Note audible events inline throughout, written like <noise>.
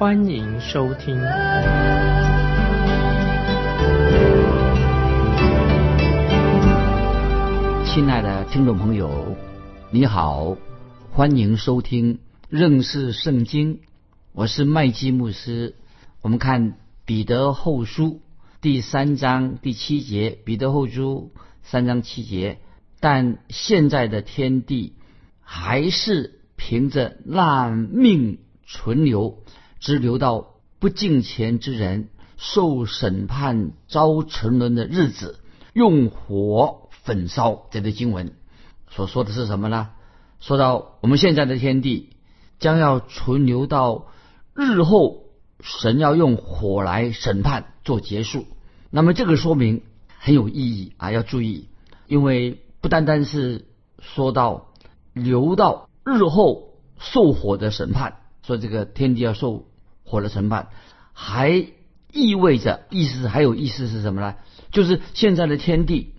欢迎收听。亲爱的听众朋友，你好，欢迎收听认识圣经，我是麦基牧师。我们看彼得后书第三章第七节，彼得后书三章七节。但现在的天地还是凭着烂命存留，只留到不敬虔之人受审判遭沉沦的日子，用火。焚烧这个经文所说的是什么呢？说到我们现在的天地将要存留到日后，神要用火来审判做结束。那么这个说明很有意义啊，要注意，因为不单单是说到留到日后受火的审判，说这个天地要受火的审判，还意味着意思还有意思是什么呢？就是现在的天地。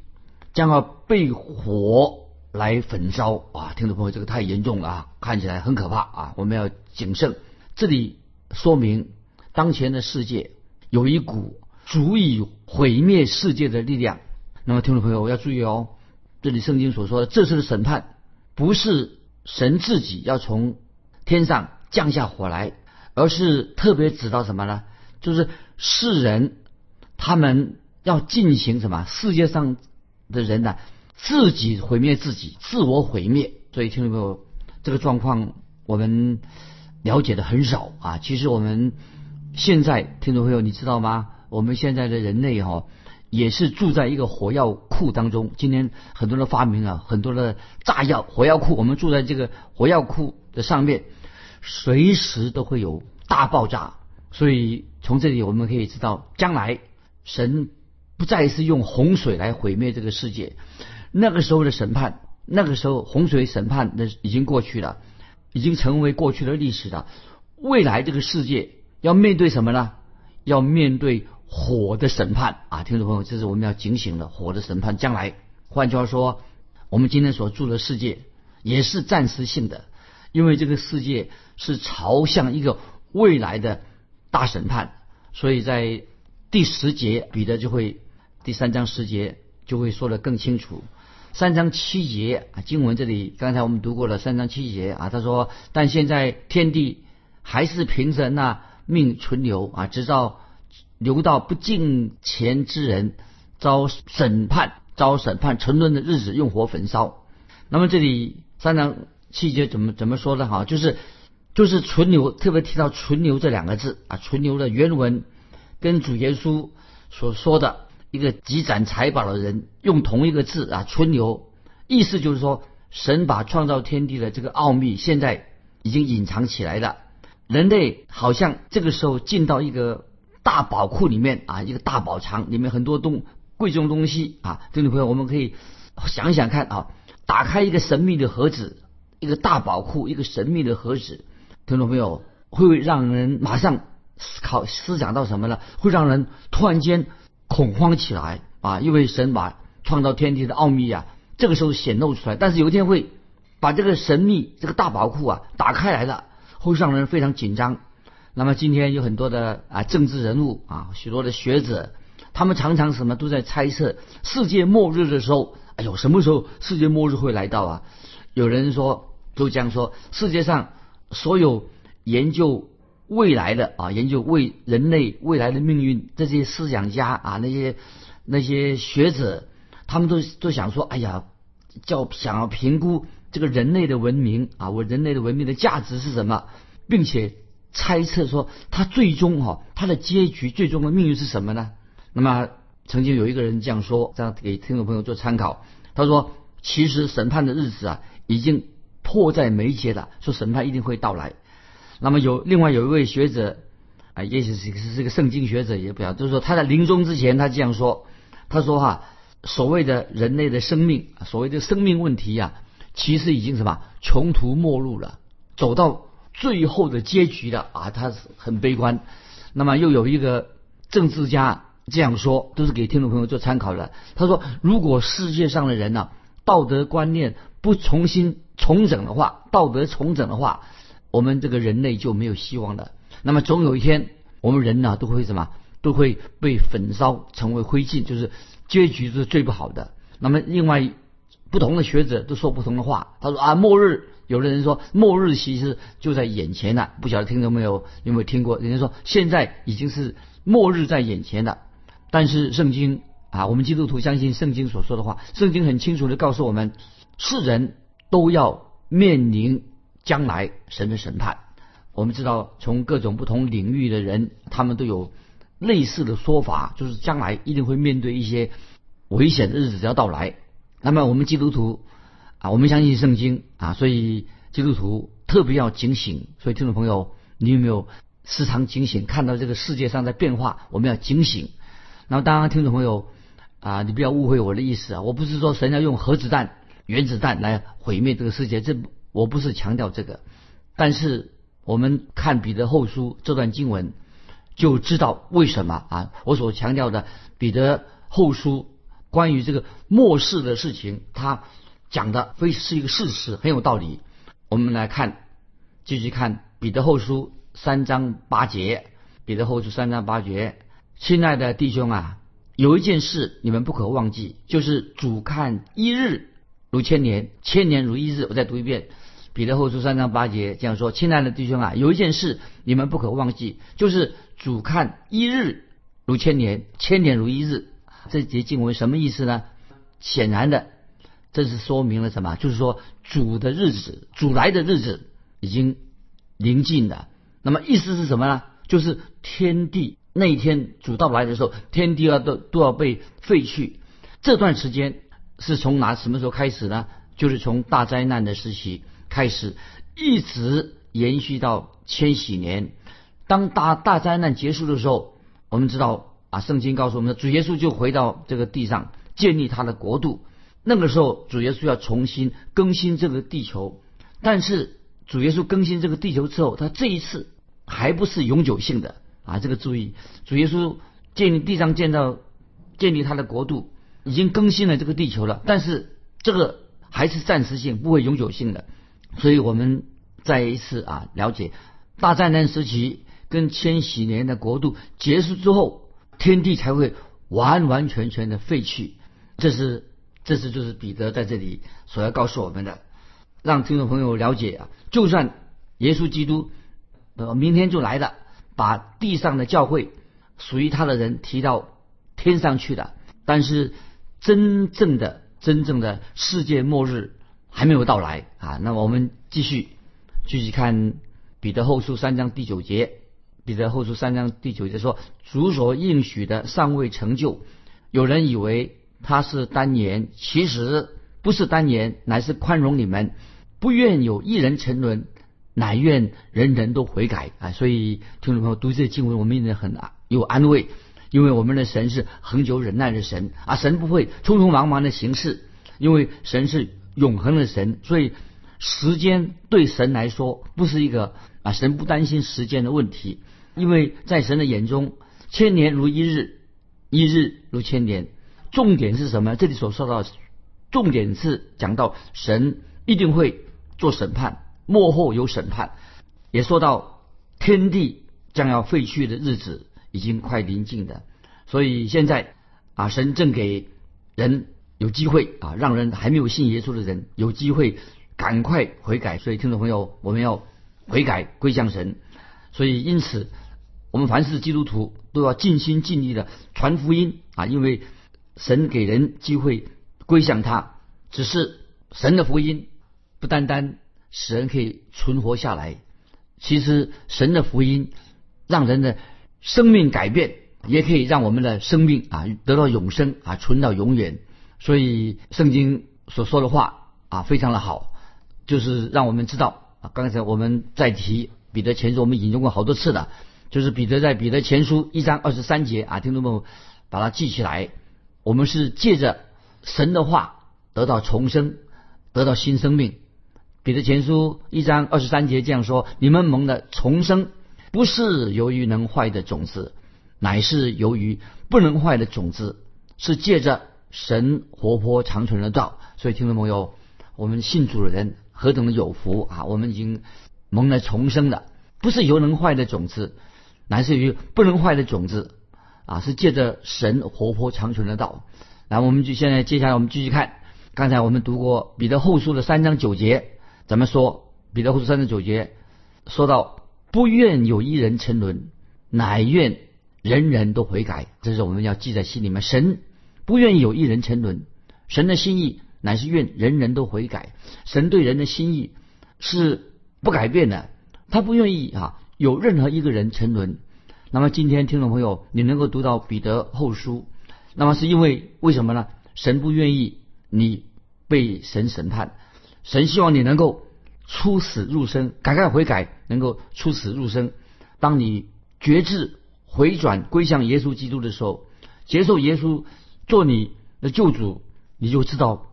将要被火来焚烧啊！听众朋友，这个太严重了啊，看起来很可怕啊！我们要谨慎。这里说明当前的世界有一股足以毁灭世界的力量。那么，听众朋友要注意哦，这里圣经所说的这次的审判，不是神自己要从天上降下火来，而是特别指到什么呢？就是世人他们要进行什么？世界上。的人呢，自己毁灭自己，自我毁灭。所以听众朋友，这个状况我们了解的很少啊。其实我们现在听众朋友，你知道吗？我们现在的人类哈，也是住在一个火药库当中。今天很多的发明啊，很多的炸药火药库，我们住在这个火药库的上面，随时都会有大爆炸。所以从这里我们可以知道，将来神。不再是用洪水来毁灭这个世界，那个时候的审判，那个时候洪水审判的已经过去了，已经成为过去的历史了。未来这个世界要面对什么呢？要面对火的审判啊！听众朋友，这是我们要警醒的火的审判。将来，换句话说，我们今天所住的世界也是暂时性的，因为这个世界是朝向一个未来的大审判。所以在第十节，彼得就会。第三章十节就会说得更清楚。三章七节啊，经文这里刚才我们读过了。三章七节啊，他说：“但现在天地还是凭着那命存留啊，直到留到不敬虔之人遭审判、遭审判沉沦的日子，用火焚烧。”那么这里三章细节怎么怎么说的？哈，就是就是存留，特别提到“存留”这两个字啊，“存留”的原文跟主耶稣所说的。一个积攒财宝的人用同一个字啊，存留，意思就是说，神把创造天地的这个奥秘现在已经隐藏起来了。人类好像这个时候进到一个大宝库里面啊，一个大宝藏里面很多东贵重东西啊。听众朋友，我们可以想想看啊，打开一个神秘的盒子，一个大宝库，一个神秘的盒子，听众朋友会让人马上思考思想到什么呢？会让人突然间。恐慌起来啊！因为神把创造天地的奥秘啊，这个时候显露出来。但是有一天会把这个神秘这个大宝库啊打开来了，会让人非常紧张。那么今天有很多的啊政治人物啊，许多的学者，他们常常什么都在猜测世界末日的时候，哎呦，什么时候世界末日会来到啊？有人说，都将说，世界上所有研究。未来的啊，研究未人类未来的命运，这些思想家啊，那些那些学者，他们都都想说，哎呀，叫想要评估这个人类的文明啊，我人类的文明的价值是什么，并且猜测说，他最终哈，他的结局最终的命运是什么呢？那么曾经有一个人这样说，这样给听众朋友做参考，他说，其实审判的日子啊，已经迫在眉睫了，说审判一定会到来。那么有另外有一位学者啊，也许是是这个圣经学者也不要，就是说他在临终之前他这样说，他说哈，所谓的人类的生命，所谓的生命问题呀，其实已经什么穷途末路了，走到最后的结局了啊，他是很悲观。那么又有一个政治家这样说，都是给听众朋友做参考的。他说，如果世界上的人呢，道德观念不重新重整的话，道德重整的话，我们这个人类就没有希望了。那么总有一天，我们人呢都会什么，都会被焚烧成为灰烬，就是结局是最不好的。那么另外，不同的学者都说不同的话。他说啊，末日，有的人说末日其实就在眼前了。不晓得听众没有有没有听过？人家说现在已经是末日在眼前了。但是圣经啊，我们基督徒相信圣经所说的话，圣经很清楚的告诉我们，世人都要面临将来神的审判。我们知道，从各种不同领域的人，他们都有类似的说法，就是将来一定会面对一些危险的日子要到来。那么，我们基督徒啊，我们相信圣经啊，所以基督徒特别要警醒。所以，听众朋友，你有没有时常警醒，看到这个世界上在变化？我们要警醒。那么，当然，听众朋友啊，你不要误会我的意思啊，我不是说神要用核子弹、原子弹来毁灭这个世界，这我不是强调这个，但是。我们看彼得后书这段经文，就知道为什么啊？我所强调的彼得后书关于这个末世的事情，他讲的非是一个事实，很有道理。我们来看，继续看彼得后书三章八节。彼得后书三章八节，亲爱的弟兄啊，有一件事你们不可忘记，就是主看一日如千年，千年如一日。我再读一遍。彼得后书三章八节这样说：“亲爱的弟兄啊，有一件事你们不可忘记，就是主看一日如千年，千年如一日。”这节经文什么意思呢？显然的，这是说明了什么？就是说主的日子，主来的日子已经临近了。那么意思是什么呢？就是天地那一天主到来的时候，天地要都都要被废去。这段时间是从哪什么时候开始呢？就是从大灾难的时期。开始一直延续到千禧年，当大大灾难结束的时候，我们知道啊，圣经告诉我们，主耶稣就回到这个地上建立他的国度。那个时候，主耶稣要重新更新这个地球，但是主耶稣更新这个地球之后，他这一次还不是永久性的啊，这个注意，主耶稣建立地上建造建立他的国度，已经更新了这个地球了，但是这个还是暂时性，不会永久性的。所以我们再一次啊了解，大灾难时期跟千禧年的国度结束之后，天地才会完完全全的废去。这是这是就是彼得在这里所要告诉我们的，让听众朋友了解啊，就算耶稣基督呃明天就来了，把地上的教会属于他的人提到天上去的，但是真正的真正的世界末日。还没有到来啊！那么我们继续继续看彼得后书三章第九节。彼得后书三章第九节说：“主所应许的尚未成就，有人以为他是单言，其实不是单言，乃是宽容你们，不愿有一人沉沦，乃愿人人都悔改啊！”所以听众朋友读这经文，我们也很有安慰，因为我们的神是恒久忍耐的神啊，神不会匆匆忙忙的行事，因为神是。永恒的神，所以时间对神来说不是一个啊，神不担心时间的问题，因为在神的眼中，千年如一日，一日如千年。重点是什么？这里所说到，重点是讲到神一定会做审判，幕后有审判，也说到天地将要废去的日子已经快临近的，所以现在啊，神正给人。有机会啊，让人还没有信耶稣的人有机会赶快悔改。所以，听众朋友，我们要悔改归向神。所以，因此，我们凡是基督徒都要尽心尽力的传福音啊，因为神给人机会归向他。只是神的福音不单单使人可以存活下来，其实神的福音让人的生命改变，也可以让我们的生命啊得到永生啊，存到永远。所以圣经所说的话啊，非常的好，就是让我们知道啊。刚才我们在提彼得前书，我们引用过好多次了。就是彼得在彼得前书一章二十三节啊，听众朋友把它记起来。我们是借着神的话得到重生，得到新生命。彼得前书一章二十三节这样说：你们蒙的重生，不是由于能坏的种子，乃是由于不能坏的种子，是借着神活泼长存的道。所以听众朋友，我们信主的人何等的有福啊！我们已经蒙了重生的，不是由能坏的种子。乃是于不能坏的种子，啊，是借着神活泼长存的道。来，我们就现在接下来我们继续看，刚才我们读过彼得后书的三章九节，咱们说彼得后书三十九节说到不愿有一人沉沦，乃愿人人都悔改。这是我们要记在心里面。神不愿意有一人沉沦，神的心意乃是愿人人都悔改。神对人的心意是不改变的，他不愿意啊。有任何一个人沉沦，那么今天听众朋友，你能够读到彼得后书，那么是因为为什么呢？神不愿意你被神审判，神希望你能够出死入生，改改悔改，能够出死入生。当你觉志回转归向耶稣基督的时候，接受耶稣做你的救主，你就知道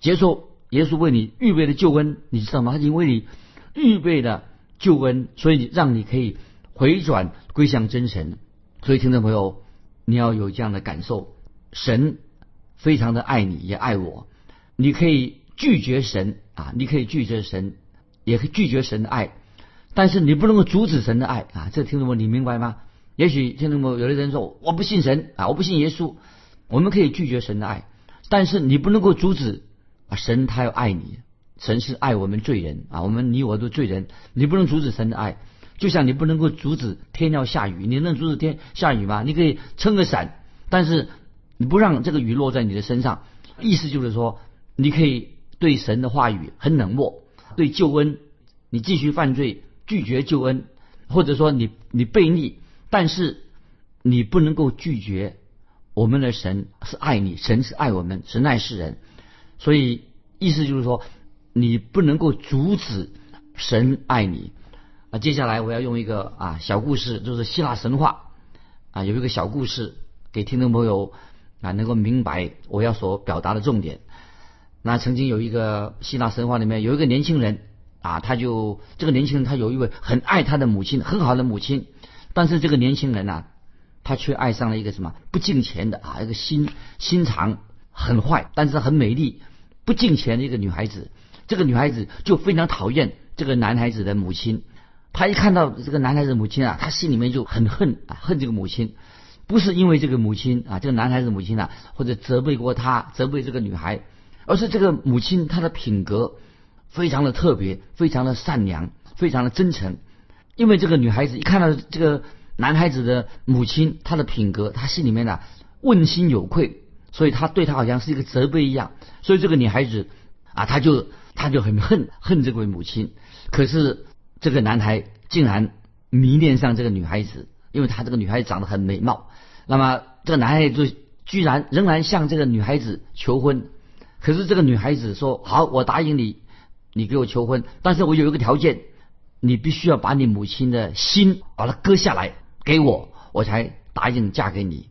接受耶稣为你预备的救恩，你知道吗？他已经为你预备的。救恩，所以让你可以回转归向真神。所以听众朋友，你要有这样的感受：神非常的爱你，也爱我。你可以拒绝神啊，你可以拒绝神，也可以拒绝神的爱，但是你不能够阻止神的爱啊。这听众朋友，你明白吗？也许听众朋友，有的人说我不信神啊，我不信耶稣。我们可以拒绝神的爱，但是你不能够阻止啊，神他要爱你。神是爱我们罪人啊，我们你我都罪人，你不能阻止神的爱，就像你不能够阻止天要下雨，你能阻止天下雨吗？你可以撑个伞，但是你不让这个雨落在你的身上，意思就是说，你可以对神的话语很冷漠，对救恩你继续犯罪，拒绝救恩，或者说你你背逆，但是你不能够拒绝我们的神是爱你，神是爱我们，神爱世人，所以意思就是说。你不能够阻止神爱你啊！接下来我要用一个啊小故事，就是希腊神话啊，有一个小故事给听众朋友啊能够明白我要所表达的重点。那曾经有一个希腊神话里面有一个年轻人啊，他就这个年轻人他有一位很爱他的母亲，很好的母亲，但是这个年轻人呐，他却爱上了一个什么不敬钱的啊，一个心心肠很坏，但是很美丽不敬钱的一个女孩子。这个女孩子就非常讨厌这个男孩子的母亲，她一看到这个男孩子母亲啊，她心里面就很恨啊，恨这个母亲，不是因为这个母亲啊，这个男孩子母亲啊，或者责备过他，责备这个女孩，而是这个母亲她的品格非常的特别，非常的善良，非常的真诚。因为这个女孩子一看到这个男孩子的母亲，她的品格，她心里面呢问心有愧，所以她对他好像是一个责备一样，所以这个女孩子啊，她就。他就很恨恨这位母亲，可是这个男孩竟然迷恋上这个女孩子，因为他这个女孩子长得很美貌。那么这个男孩就居然仍然向这个女孩子求婚，可是这个女孩子说：“好，我答应你，你给我求婚，但是我有一个条件，你必须要把你母亲的心把它割下来给我，我才答应嫁给你。”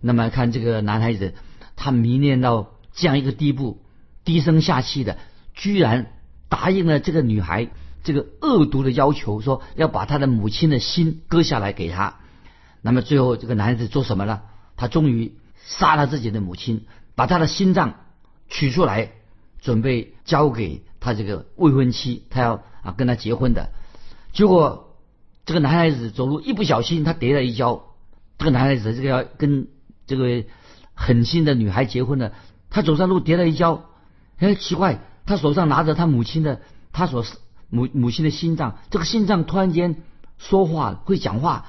那么看这个男孩子，他迷恋到这样一个地步，低声下气的。居然答应了这个女孩这个恶毒的要求，说要把他的母亲的心割下来给他。那么最后这个男孩子做什么呢？他终于杀了自己的母亲，把他的心脏取出来，准备交给他这个未婚妻，他要啊跟他结婚的。结果这个男孩子走路一不小心，他跌了一跤。这个男孩子这个要跟这个狠心的女孩结婚的，他走上路跌了一跤，哎，奇怪。他手上拿着他母亲的，他所母 <laughs> 母亲的心脏，这个心脏突然间说话会讲话，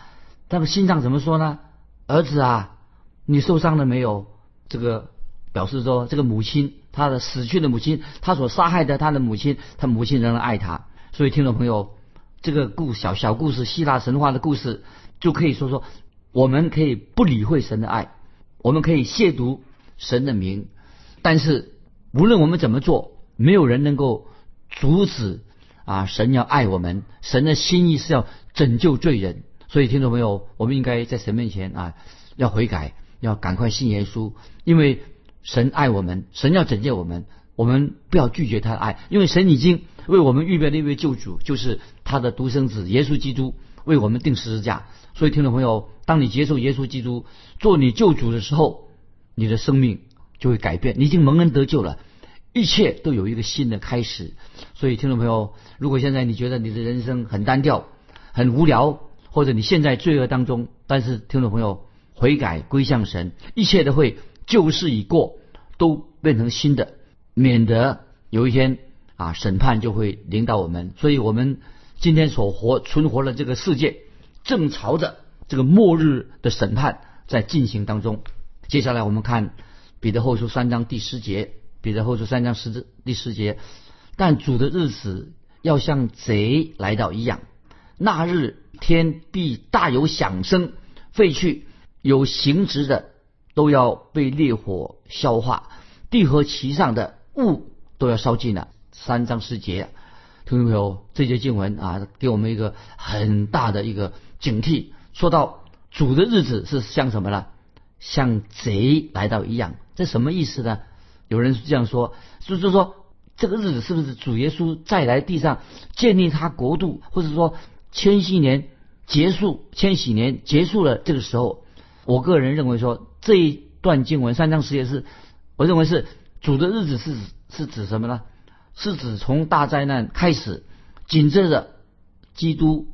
那个心脏怎么说呢？儿子啊，你受伤了没有？这个表示说，这个母亲，他的死去的母亲，他所杀害的他的母亲，他母亲仍然爱他。所以听众朋友，这个故小小故事，希腊神话的故事，就可以说说，我们可以不理会神的爱，我们可以亵渎神的名，但是无论我们怎么做。没有人能够阻止啊！神要爱我们，神的心意是要拯救罪人，所以听众朋友，我们应该在神面前啊，要悔改，要赶快信耶稣，因为神爱我们，神要拯救我们，我们不要拒绝他的爱，因为神已经为我们预备了一位救主，就是他的独生子耶稣基督为我们定十字架。所以听众朋友，当你接受耶稣基督做你救主的时候，你的生命就会改变，你已经蒙恩得救了，一切都有一个新的开始。所以听众朋友，如果现在你觉得你的人生很单调、很无聊，或者你现在罪恶当中，但是听众朋友悔改归向神，一切都会旧事已过，都变成新的，免得有一天啊审判就会临到我们。所以我们今天所活存活的这个世界，正朝着这个末日的审判在进行当中。接下来我们看彼得后书三章第十节，彼得后书三章十第十节，但主的日子要像贼来到一样，那日。天必大有响声，废去有形职的都要被烈火消化，地和其上的物都要烧尽了。三章四节，听众朋友，这节经文啊，给我们一个很大的一个警惕。说到主的日子是像什么呢？像贼来到一样，这什么意思呢？有人这样说，就是说这个日子是不是主耶稣再来地上建立他国度，或者说？千禧年结束，千禧年结束了。这个时候，我个人认为说这一段经文三章十节是，我认为是主的日子是是指什么呢？是指从大灾难开始，紧接着基督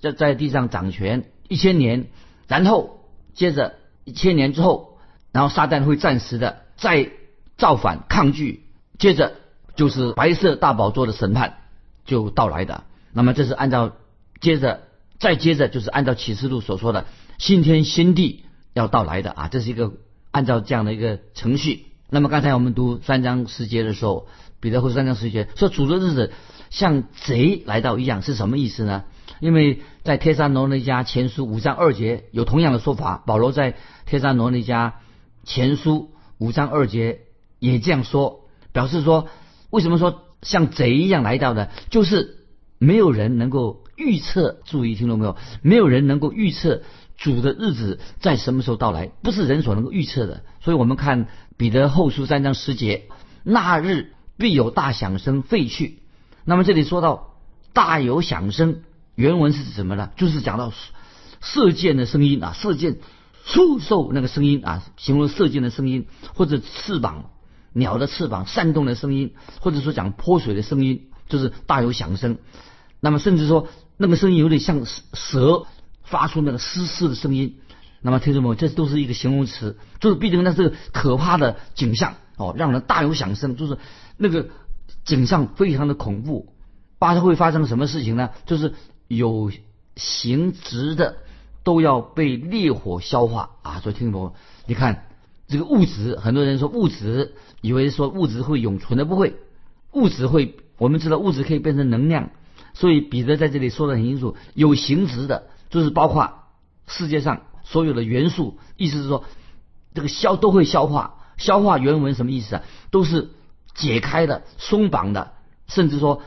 在在地上掌权一千年，然后接着一千年之后，然后撒旦会暂时的再造反抗拒，接着就是白色大宝座的审判就到来的。那么这是按照。接着，再接着就是按照启示录所说的新天新地要到来的啊，这是一个按照这样的一个程序。那么刚才我们读三章十节的时候，彼得后三章十节说主的日子像贼来到一样，是什么意思呢？因为在帖撒罗尼迦前书五章二节有同样的说法，保罗在帖撒罗尼迦前书五章二节也这样说，表示说为什么说像贼一样来到的，就是没有人能够。预测，注意听懂没有？没有人能够预测主的日子在什么时候到来，不是人所能够预测的。所以我们看彼得后书三章十节，那日必有大响声废去。那么这里说到大有响声，原文是什么呢？就是讲到射箭的声音啊，射箭出售那个声音啊，形容射箭的声音，或者翅膀鸟的翅膀扇动的声音，或者说讲泼水的声音，就是大有响声。那么甚至说。那个声音有点像蛇发出那个嘶嘶的声音，那么听众朋友，这都是一个形容词，就是毕竟那是可怕的景象哦，让人大有响声，就是那个景象非常的恐怖。发生会发生什么事情呢？就是有形质的都要被烈火消化啊！所以听众朋友，你看这个物质，很多人说物质，以为说物质会永存的，不会，物质会，我们知道物质可以变成能量。所以彼得在这里说的很清楚，有形质的，就是包括世界上所有的元素，意思是说，这个消都会消化，消化原文什么意思啊？都是解开的、松绑的，甚至说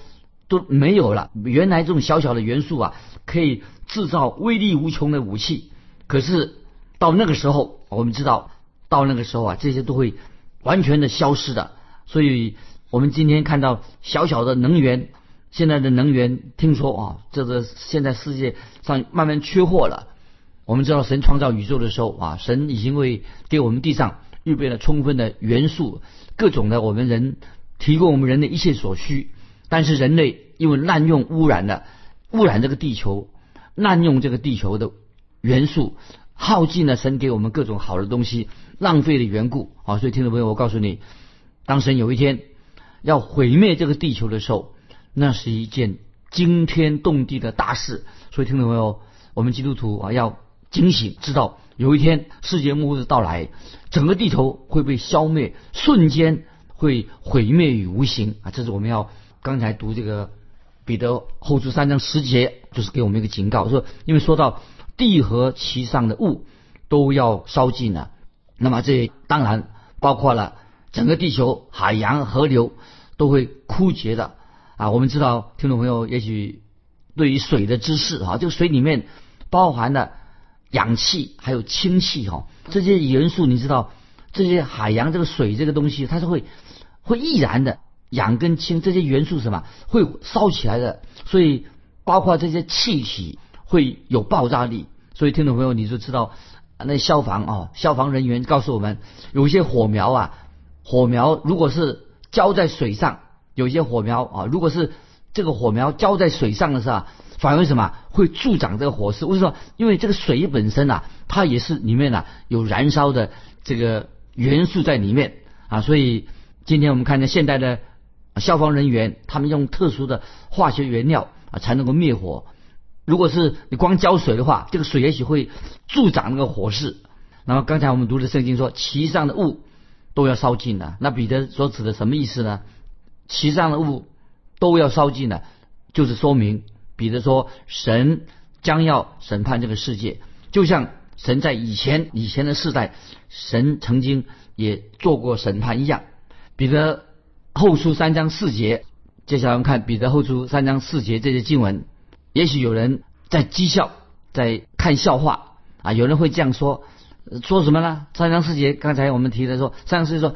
都没有了。原来这种小小的元素啊，可以制造威力无穷的武器，可是到那个时候，我们知道，到那个时候啊，这些都会完全的消失的。所以我们今天看到小小的能源。现在的能源，听说啊，这个现在世界上慢慢缺货了。我们知道，神创造宇宙的时候啊，神已经为给我们地上预备了充分的元素，各种的我们人提供我们人的一切所需。但是人类因为滥用、污染了，污染这个地球，滥用这个地球的元素，耗尽了神给我们各种好的东西，浪费的缘故啊。所以，听众朋友，我告诉你，当神有一天要毁灭这个地球的时候，那是一件惊天动地的大事，所以听众朋友，我们基督徒啊要警醒，知道有一天世界末日到来，整个地球会被消灭，瞬间会毁灭于无形啊！这是我们要刚才读这个彼得后书三章十节，就是给我们一个警告，说因为说到地和其上的物都要烧尽了，那么这当然包括了整个地球、海洋、河流都会枯竭的。啊，我们知道，听众朋友也许对于水的知识啊，这个水里面包含了氧气还有氢气哈，这些元素你知道，这些海洋这个水这个东西它是会会易燃的，氧跟氢这些元素什么会烧起来的，所以包括这些气体会有爆炸力，所以听众朋友你就知道，那消防啊，消防人员告诉我们，有一些火苗啊，火苗如果是浇在水上，有些火苗啊，如果是这个火苗浇在水上的时候，反而什么会助长这个火势？为什么？因为这个水本身啊，它也是里面啊有燃烧的这个元素在里面啊，所以今天我们看见现代的消防人员，他们用特殊的化学原料啊才能够灭火。如果是你光浇水的话，这个水也许会助长那个火势。那么刚才我们读的圣经说，其上的物都要烧尽了。那彼得所指的什么意思呢？其上的物。都要烧尽了，就是说明彼得说神将要审判这个世界，就像神在以前以前的世代，神曾经也做过审判一样。彼得后书三章四节，接下来我们看彼得后书三章四节这些经文，也许有人在讥笑，在看笑话啊，有人会这样说，说什么呢？三章四节刚才我们提的说，三章四节说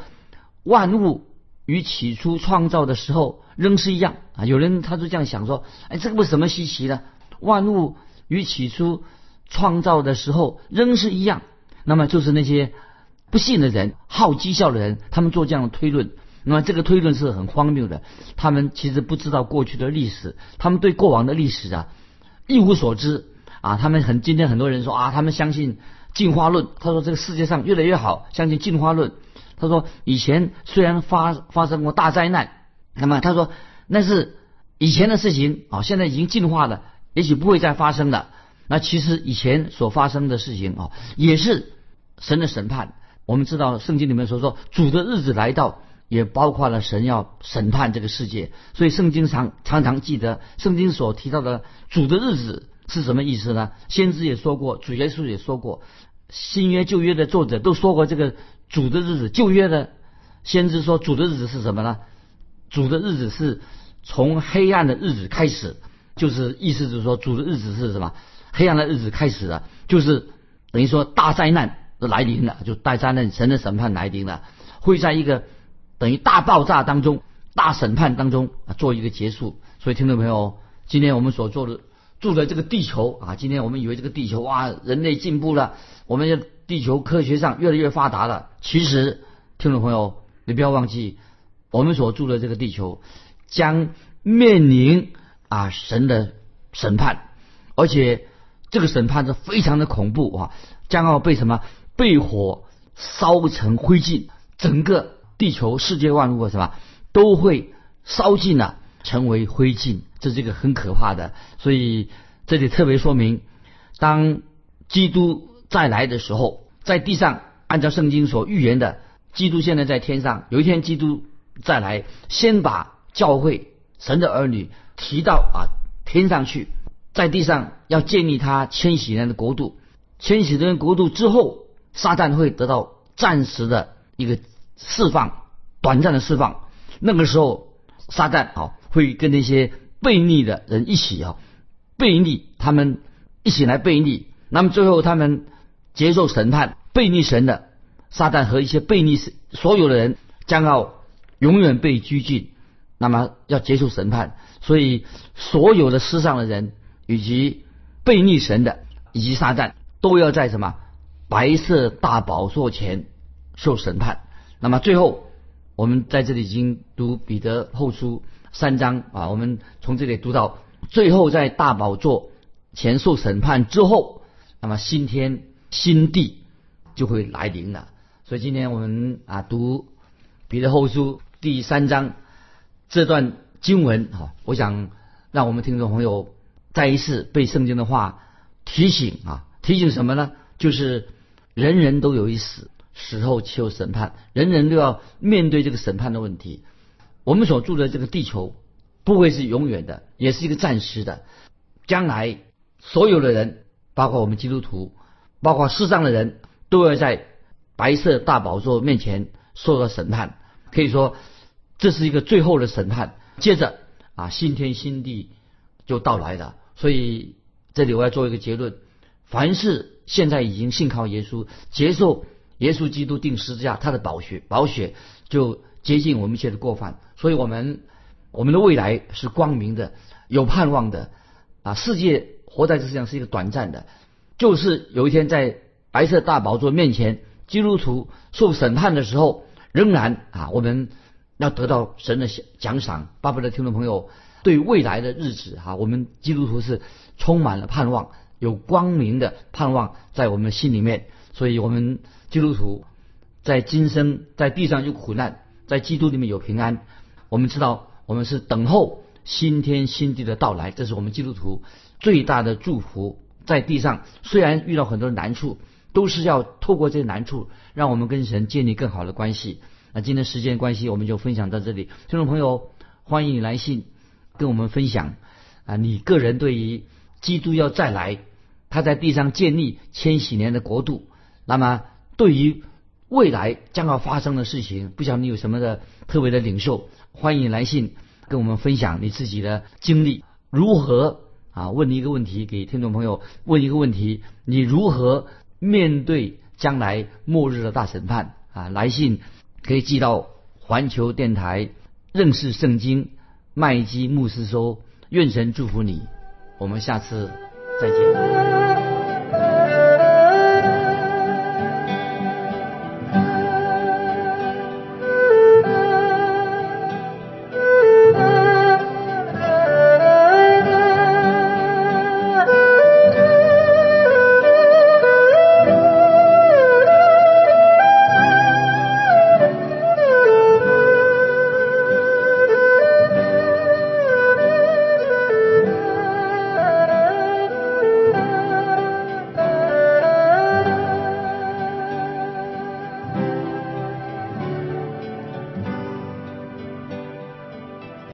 万物。与起初创造的时候仍是一样啊！有人他就这样想说：“哎，这个为什么稀奇呢？万物与起初创造的时候仍是一样。”那么就是那些不信的人、好讥笑的人，他们做这样的推论。那么这个推论是很荒谬的。他们其实不知道过去的历史，他们对过往的历史啊一无所知啊。他们很今天很多人说啊，他们相信进化论。他说这个世界上越来越好，相信进化论。他说：“以前虽然发发生过大灾难，那么他说那是以前的事情啊，现在已经进化了，也许不会再发生了。那其实以前所发生的事情啊，也是神的审判。我们知道圣经里面所说主的日子来到，也包括了神要审判这个世界。所以圣经常常常记得圣经所提到的主的日子是什么意思呢？先知也说过，主耶稣也说过，新约旧约的作者都说过这个。”主的日子，旧约的先知说，主的日子是什么呢？主的日子是从黑暗的日子开始，就是意思就是说，主的日子是什么？黑暗的日子开始了，就是等于说大灾难来临了，就大灾难，神的审判来临了，会在一个等于大爆炸当中、大审判当中啊做一个结束。所以，听众朋友，今天我们所做的住在这个地球啊，今天我们以为这个地球哇，人类进步了，我们要。地球科学上越来越发达了。其实，听众朋友，你不要忘记，我们所住的这个地球将面临啊神的审判，而且这个审判是非常的恐怖啊，将要被什么被火烧成灰烬，整个地球世界万物什么都会烧尽了，成为灰烬，这是一个很可怕的。所以这里特别说明，当基督。再来的时候，在地上按照圣经所预言的，基督现在在天上。有一天基督再来，先把教会神的儿女提到啊天上去，在地上要建立他千禧年的国度。千禧年国度之后，撒旦会得到暂时的一个释放，短暂的释放。那个时候，撒旦啊会跟那些悖逆的人一起啊悖逆，他们一起来悖逆。那么最后他们。接受审判，背逆神的撒旦和一些背逆神所有的人将要永远被拘禁，那么要接受审判。所以所有的世上的人，以及背逆神的，以及撒旦，都要在什么白色大宝座前受审判。那么最后，我们在这里已经读彼得后书三章啊，我们从这里读到最后，在大宝座前受审判之后，那么新天。新地就会来临了，所以今天我们啊读彼得后书第三章这段经文哈，我想让我们听众朋友再一次被圣经的话提醒啊，提醒什么呢？就是人人都有一死，死后岂有审判？人人都要面对这个审判的问题。我们所住的这个地球不会是永远的，也是一个暂时的。将来所有的人，包括我们基督徒。包括世上的人都要在白色大宝座面前受到审判，可以说这是一个最后的审判。接着啊，新天新地就到来了。所以这里我要做一个结论：凡是现在已经信靠耶稣，接受耶稣基督定十字架，他的宝血，宝血就接近我们一切的过犯。所以，我们我们的未来是光明的，有盼望的。啊，世界活在这世上是一个短暂的，就是有一天在白色大宝座面前，基督徒受审判的时候，仍然啊，我们要得到神的奖赏。巴不得听众朋友对未来的日子哈，我们基督徒是充满了盼望，有光明的盼望在我们心里面。所以，我们基督徒在今生在地上有苦难，在基督里面有平安。我们知道，我们是等候。新天新地的到来，这是我们基督徒最大的祝福。在地上虽然遇到很多难处，都是要透过这些难处，让我们跟神建立更好的关系。那今天时间关系，我们就分享到这里。听众朋友，欢迎你来信跟我们分享啊，你个人对于基督要再来，他在地上建立千禧年的国度，那么对于未来将要发生的事情，不晓得你有什么的特别的领受？欢迎来信。跟我们分享你自己的经历，如何啊？问你一个问题，给听众朋友问一个问题：你如何面对将来末日的大审判啊？来信可以寄到环球电台认识圣经麦基牧师说，愿神祝福你，我们下次再见。